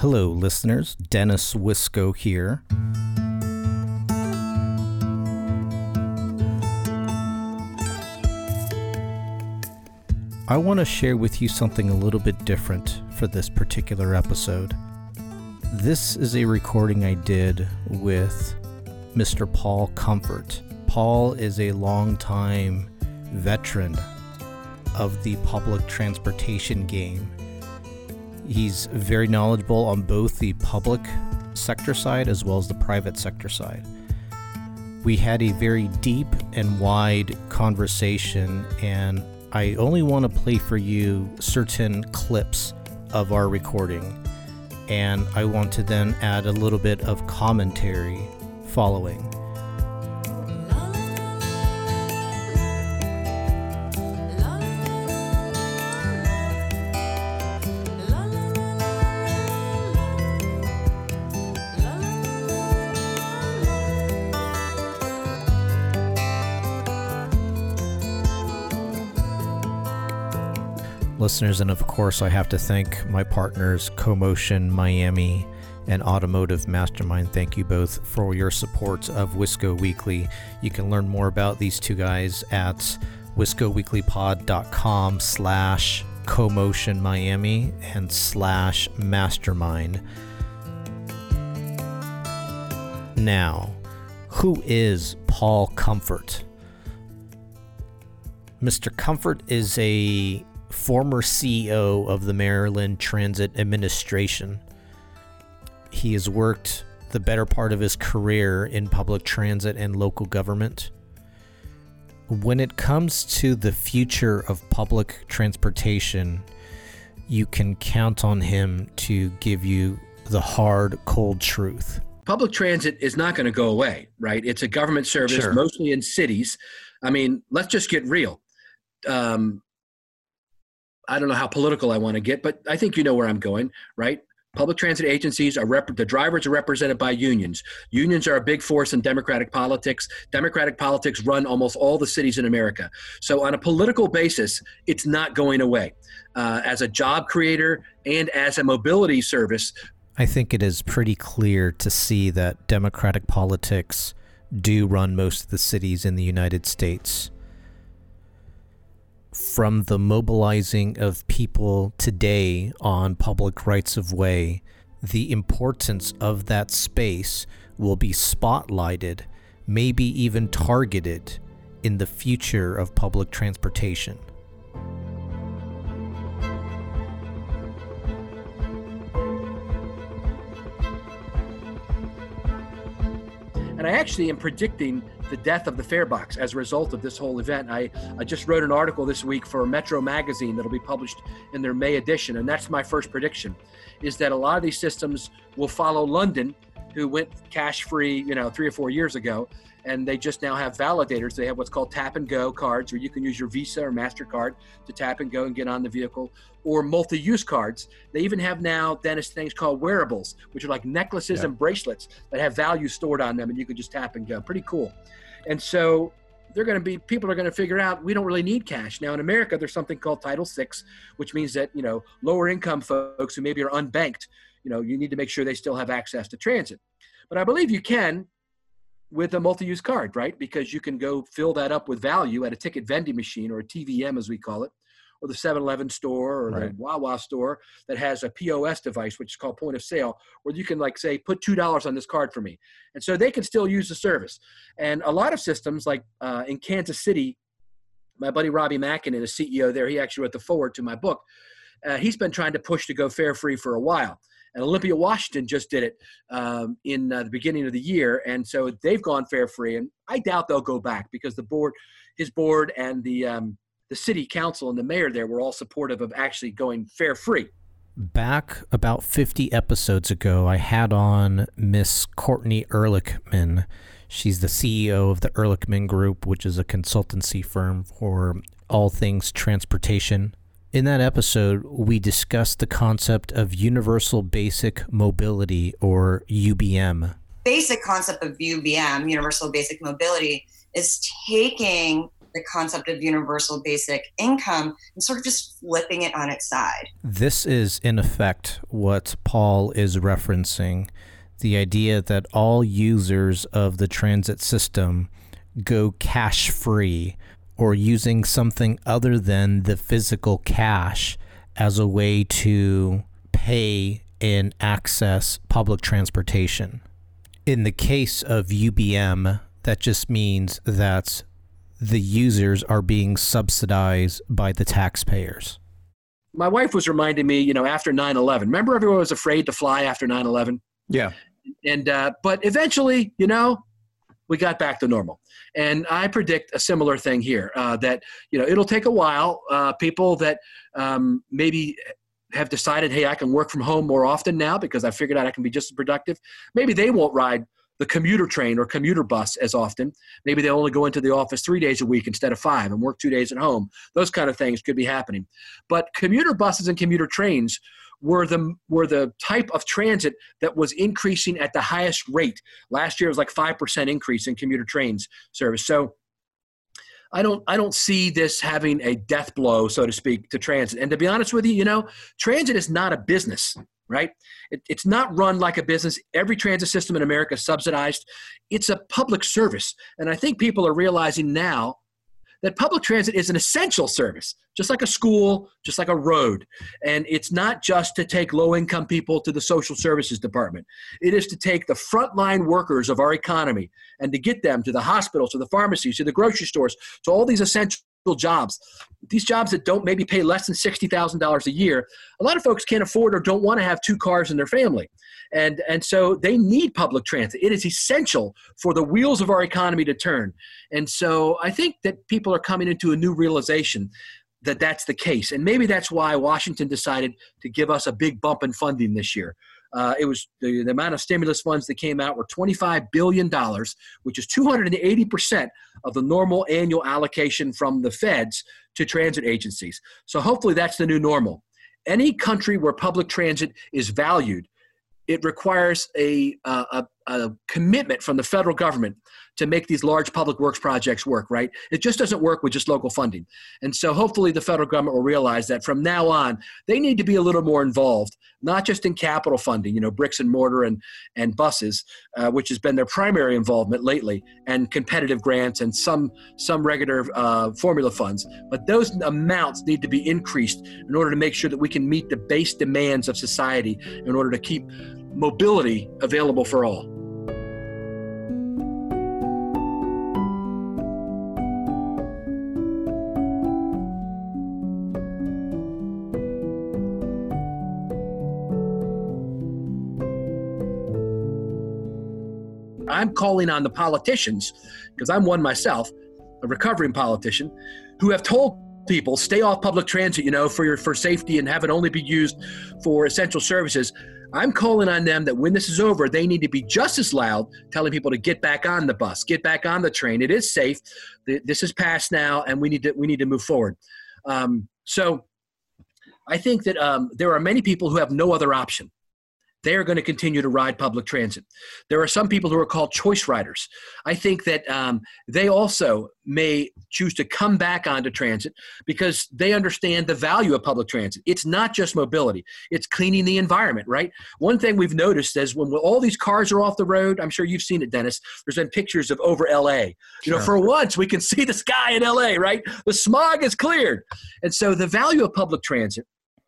Hello, listeners. Dennis Wisco here. I want to share with you something a little bit different for this particular episode. This is a recording I did with Mr. Paul Comfort. Paul is a longtime veteran of the public transportation game. He's very knowledgeable on both the public sector side as well as the private sector side. We had a very deep and wide conversation, and I only want to play for you certain clips of our recording, and I want to then add a little bit of commentary following. Listeners, and of course, I have to thank my partners, CoMotion Miami and Automotive Mastermind. Thank you both for your support of Wisco Weekly. You can learn more about these two guys at wiscoweeklypod.com slash CoMotion Miami and slash mastermind. Now, who is Paul Comfort? Mr. Comfort is a former CEO of the Maryland Transit Administration. He has worked the better part of his career in public transit and local government. When it comes to the future of public transportation, you can count on him to give you the hard, cold truth. Public transit is not going to go away, right? It's a government service, sure. mostly in cities. I mean, let's just get real. Um, I don't know how political I want to get, but I think you know where I'm going, right? Public transit agencies are rep- the drivers are represented by unions. Unions are a big force in democratic politics. Democratic politics run almost all the cities in America. So, on a political basis, it's not going away. Uh, as a job creator and as a mobility service, I think it is pretty clear to see that democratic politics do run most of the cities in the United States from the mobilizing of people today on public rights of way, the importance of that space will be spotlighted, maybe even targeted in the future of public transportation. And I actually am predicting the death of the fare box as a result of this whole event. I, I just wrote an article this week for Metro Magazine that'll be published in their May edition, and that's my first prediction, is that a lot of these systems will follow London, who went cash free, you know, three or four years ago, and they just now have validators. They have what's called tap and go cards, where you can use your Visa or MasterCard to tap and go and get on the vehicle, or multi use cards. They even have now, Dennis, things called wearables, which are like necklaces yeah. and bracelets that have value stored on them, and you can just tap and go. Pretty cool. And so they're going to be people are going to figure out we don't really need cash now in america there's something called title six which means that you know lower income folks who maybe are unbanked you know you need to make sure they still have access to transit but i believe you can with a multi-use card, right? Because you can go fill that up with value at a ticket vending machine or a TVM as we call it, or the 7-Eleven store or right. the Wawa store that has a POS device, which is called point of sale, where you can like say, put two dollars on this card for me, and so they can still use the service. And a lot of systems, like uh, in Kansas City, my buddy Robbie Makinen is a CEO there. He actually wrote the foreword to my book. Uh, he's been trying to push to go fare free for a while. And Olympia Washington just did it um, in uh, the beginning of the year, and so they've gone fare free. And I doubt they'll go back because the board, his board, and the um, the city council and the mayor there were all supportive of actually going fare free. Back about 50 episodes ago, I had on Miss Courtney Ehrlichman. She's the CEO of the Ehrlichman Group, which is a consultancy firm for all things transportation in that episode, we discussed the concept of universal basic mobility or UBM. Basic concept of UBM, universal basic mobility, is taking the concept of universal basic income and sort of just flipping it on its side. This is, in effect, what Paul is referencing the idea that all users of the transit system go cash free or using something other than the physical cash as a way to pay and access public transportation. In the case of UBM, that just means that the users are being subsidized by the taxpayers. My wife was reminding me, you know, after 9 11, remember everyone was afraid to fly after 9 11? Yeah. And, uh, but eventually, you know, we got back to normal. And I predict a similar thing here uh, that, you know, it'll take a while. Uh, people that um, maybe have decided, hey, I can work from home more often now because I figured out I can be just as productive. Maybe they won't ride the commuter train or commuter bus as often. Maybe they'll only go into the office three days a week instead of five and work two days at home. Those kind of things could be happening. But commuter buses and commuter trains were the were the type of transit that was increasing at the highest rate. Last year was like five percent increase in commuter trains service. So I don't I don't see this having a death blow, so to speak, to transit. And to be honest with you, you know, transit is not a business, right? It, it's not run like a business. Every transit system in America is subsidized. It's a public service, and I think people are realizing now that public transit is an essential service, just like a school, just like a road. And it's not just to take low income people to the social services department, it is to take the frontline workers of our economy and to get them to the hospitals, to the pharmacies, to the grocery stores, to all these essential jobs. These jobs that don't maybe pay less than $60,000 a year, a lot of folks can't afford or don't want to have two cars in their family. And, and so they need public transit. It is essential for the wheels of our economy to turn. And so I think that people are coming into a new realization that that's the case. And maybe that's why Washington decided to give us a big bump in funding this year. Uh, it was the, the, amount of stimulus funds that came out were $25 billion, which is 280% of the normal annual allocation from the feds to transit agencies. So hopefully that's the new normal. Any country where public transit is valued it requires a, uh, a, a, commitment from the federal government to make these large public works projects work, right? It just doesn't work with just local funding. And so hopefully the federal government will realize that from now on, they need to be a little more involved, not just in capital funding, you know, bricks and mortar and, and buses, uh, which has been their primary involvement lately, and competitive grants and some, some regular uh, formula funds. But those amounts need to be increased in order to make sure that we can meet the base demands of society in order to keep mobility available for all. I'm calling on the politicians, because I'm one myself, a recovering politician, who have told people stay off public transit, you know, for your for safety and have it only be used for essential services. I'm calling on them that when this is over, they need to be just as loud, telling people to get back on the bus, get back on the train. It is safe. This is past now, and we need to we need to move forward. Um, so, I think that um, there are many people who have no other option they are going to continue to ride public transit. There are some people who are called choice riders. I think that um, they also may choose to come back onto transit because they understand the value of public transit. It's not just mobility, it's cleaning the environment, right? One thing we've noticed is when all these cars are off the road, I'm sure you've seen it, Dennis, there's been pictures of over LA. You sure. know, for once we can see the sky in LA, right? The smog is cleared. And so the value of public transit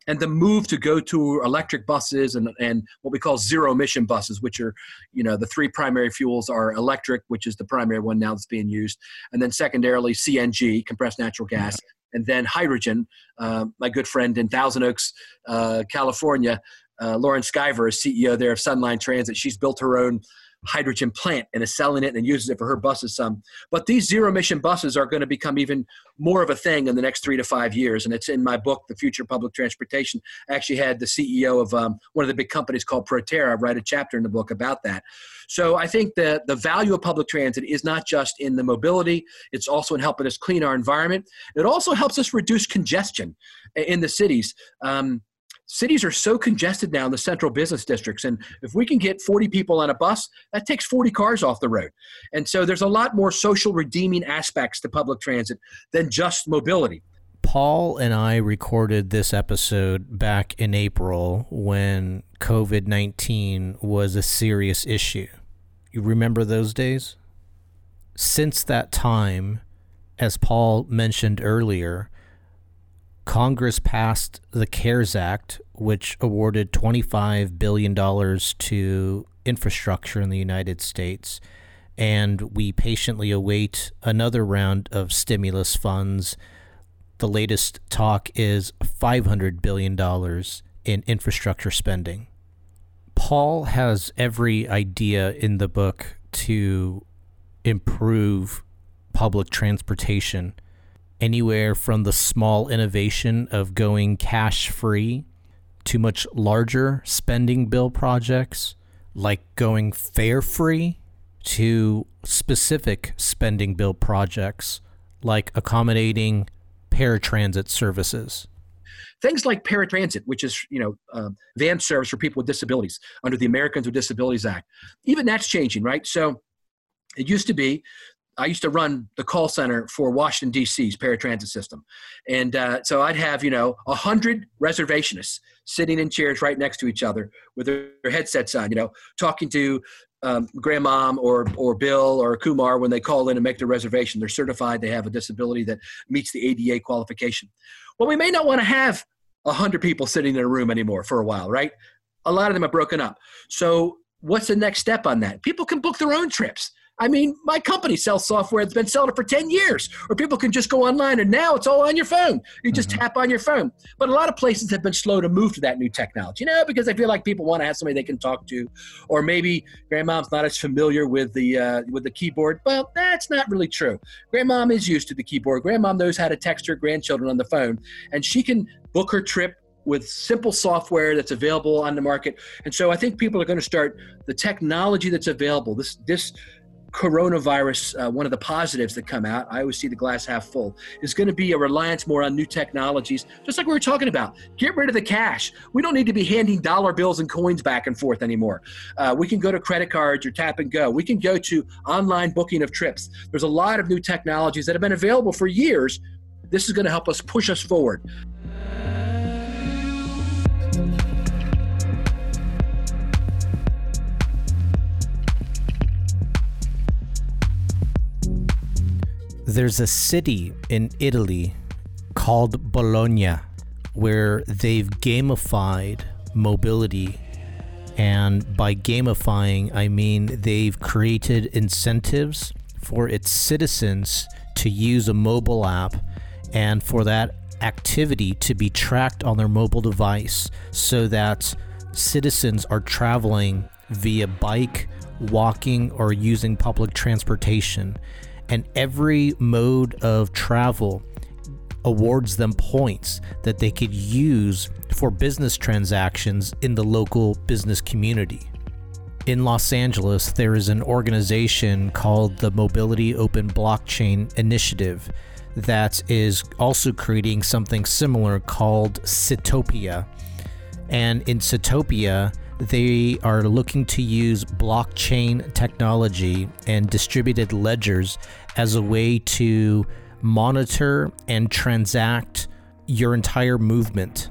and the move to go to electric buses and, and what we call zero emission buses, which are, you know, the three primary fuels are electric, which is the primary one now that's being used, and then secondarily CNG, compressed natural gas, yeah. and then hydrogen. Uh, my good friend in Thousand Oaks, uh, California, uh, Lauren Skiver is CEO there of Sunline Transit. She's built her own hydrogen plant and is selling it and uses it for her buses some. But these zero emission buses are going to become even more of a thing in the next three to five years. And it's in my book, The Future of Public Transportation. I actually had the CEO of um, one of the big companies called Proterra write a chapter in the book about that. So I think the, the value of public transit is not just in the mobility, it's also in helping us clean our environment. It also helps us reduce congestion in the cities. Um, cities are so congested now in the central business districts and if we can get 40 people on a bus that takes 40 cars off the road. And so there's a lot more social redeeming aspects to public transit than just mobility. Paul and i recorded this episode back in april when covid-19 was a serious issue. You remember those days? Since that time as paul mentioned earlier Congress passed the CARES Act, which awarded $25 billion to infrastructure in the United States. And we patiently await another round of stimulus funds. The latest talk is $500 billion in infrastructure spending. Paul has every idea in the book to improve public transportation anywhere from the small innovation of going cash free to much larger spending bill projects like going fare free to specific spending bill projects like accommodating paratransit services. Things like paratransit which is you know uh, van service for people with disabilities under the americans with disabilities act. Even that's changing right? So it used to be I used to run the call center for Washington D.C.'s paratransit system, and uh, so I'd have you know a hundred reservationists sitting in chairs right next to each other with their headsets on, you know, talking to um, grandmom or or Bill or Kumar when they call in and make their reservation. They're certified they have a disability that meets the ADA qualification. Well, we may not want to have a hundred people sitting in a room anymore for a while, right? A lot of them are broken up. So what's the next step on that? People can book their own trips. I mean, my company sells software that's been selling it for 10 years, or people can just go online and now it's all on your phone. You just mm-hmm. tap on your phone. But a lot of places have been slow to move to that new technology, you know, because they feel like people want to have somebody they can talk to, or maybe grandmom's not as familiar with the uh, with the keyboard. Well, that's not really true. Grandmom is used to the keyboard. Grandmom knows how to text her grandchildren on the phone, and she can book her trip with simple software that's available on the market. And so I think people are going to start the technology that's available. This this coronavirus, uh, one of the positives that come out, I always see the glass half full, is going to be a reliance more on new technologies, just like we were talking about. Get rid of the cash. We don't need to be handing dollar bills and coins back and forth anymore. Uh, we can go to credit cards or tap and go. We can go to online booking of trips. There's a lot of new technologies that have been available for years. This is going to help us push us forward. There's a city in Italy called Bologna where they've gamified mobility. And by gamifying, I mean they've created incentives for its citizens to use a mobile app and for that activity to be tracked on their mobile device so that citizens are traveling via bike, walking, or using public transportation and every mode of travel awards them points that they could use for business transactions in the local business community. In Los Angeles, there is an organization called the Mobility Open Blockchain Initiative that is also creating something similar called Citopia. And in Citopia, they are looking to use blockchain technology and distributed ledgers as a way to monitor and transact your entire movement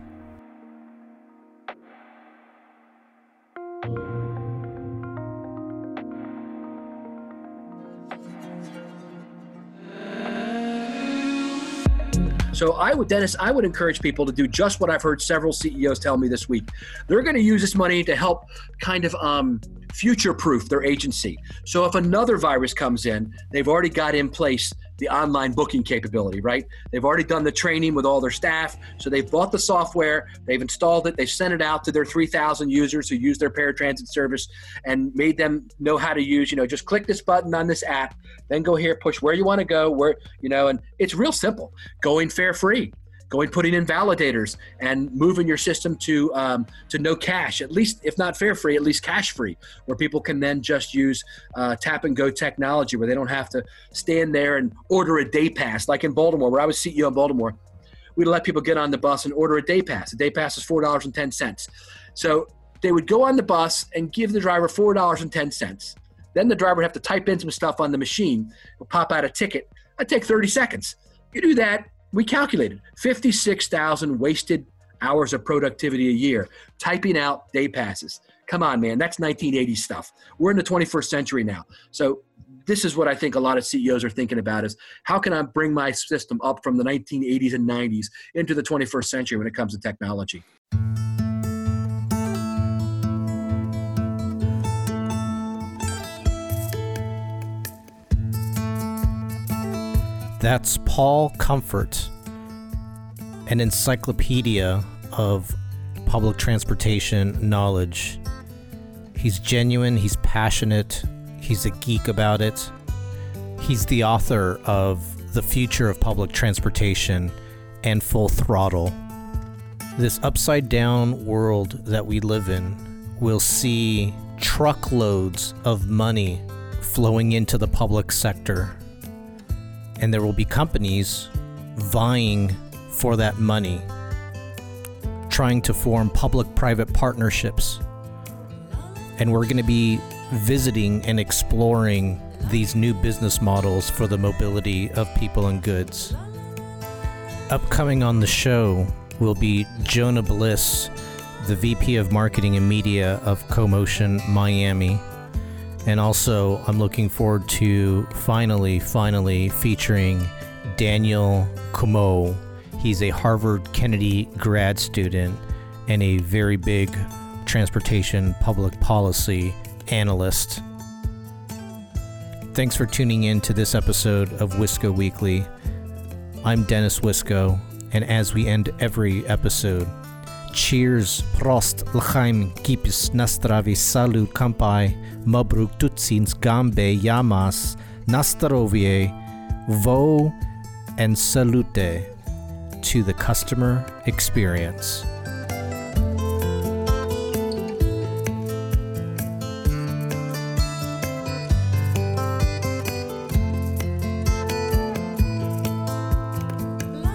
So I would, Dennis, I would encourage people to do just what I've heard several CEOs tell me this week. They're going to use this money to help kind of um, future proof their agency. So if another virus comes in, they've already got in place the online booking capability, right? They've already done the training with all their staff. So they've bought the software, they've installed it, they've sent it out to their 3,000 users who use their paratransit service and made them know how to use, you know, just click this button on this app, then go here, push where you want to go, where, you know, and it's real simple. Going fare free going putting in validators and moving your system to um, to no cash at least if not fare free at least cash free where people can then just use uh, tap and go technology where they don't have to stand there and order a day pass like in baltimore where i was ceo in baltimore we'd let people get on the bus and order a day pass. A day pass is four dollars and ten cents. So they would go on the bus and give the driver four dollars and ten cents. Then the driver would have to type in some stuff on the machine, pop out a ticket. I'd take 30 seconds. You do that, we calculated 56,000 wasted hours of productivity a year typing out day passes. Come on, man, that's 1980s stuff. We're in the 21st century now. So this is what I think a lot of CEOs are thinking about is how can I bring my system up from the 1980s and 90s into the 21st century when it comes to technology? That's Paul Comfort, an encyclopedia of public transportation knowledge. He's genuine, he's passionate, he's a geek about it. He's the author of The Future of Public Transportation and Full Throttle. This upside down world that we live in will see truckloads of money flowing into the public sector and there will be companies vying for that money, trying to form public private partnerships. And we're going to be visiting and exploring these new business models for the mobility of people and goods. Upcoming on the show will be Jonah Bliss, the VP of Marketing and Media of CoMotion Miami. And also, I'm looking forward to finally, finally featuring Daniel Comeau. He's a Harvard Kennedy grad student and a very big transportation public policy analyst. Thanks for tuning in to this episode of Wisco Weekly. I'm Dennis Wisco, and as we end every episode, cheers, prost, l'chaim, kipis, nastravi, salut, kampai, mabruk, tutsins, gambe, yamas, nastarovie, vo, and salute to the customer experience.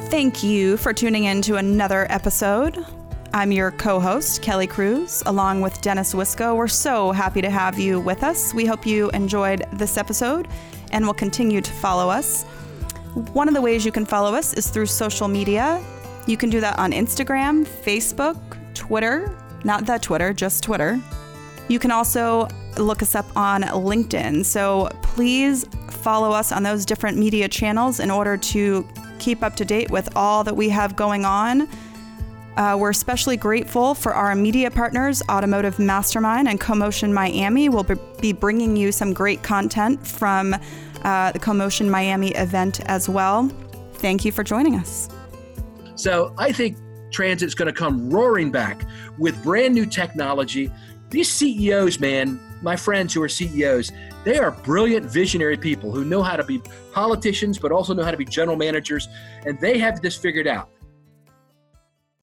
Thank you for tuning in to another episode. I'm your co host, Kelly Cruz, along with Dennis Wisco. We're so happy to have you with us. We hope you enjoyed this episode and will continue to follow us. One of the ways you can follow us is through social media. You can do that on Instagram, Facebook, Twitter, not the Twitter, just Twitter. You can also look us up on LinkedIn. So please follow us on those different media channels in order to keep up to date with all that we have going on. Uh, we're especially grateful for our immediate partners, Automotive Mastermind and CoMotion Miami. We'll be bringing you some great content from uh, the CoMotion Miami event as well. Thank you for joining us. So I think transit's going to come roaring back with brand new technology. These CEOs, man, my friends who are CEOs, they are brilliant, visionary people who know how to be politicians, but also know how to be general managers. And they have this figured out.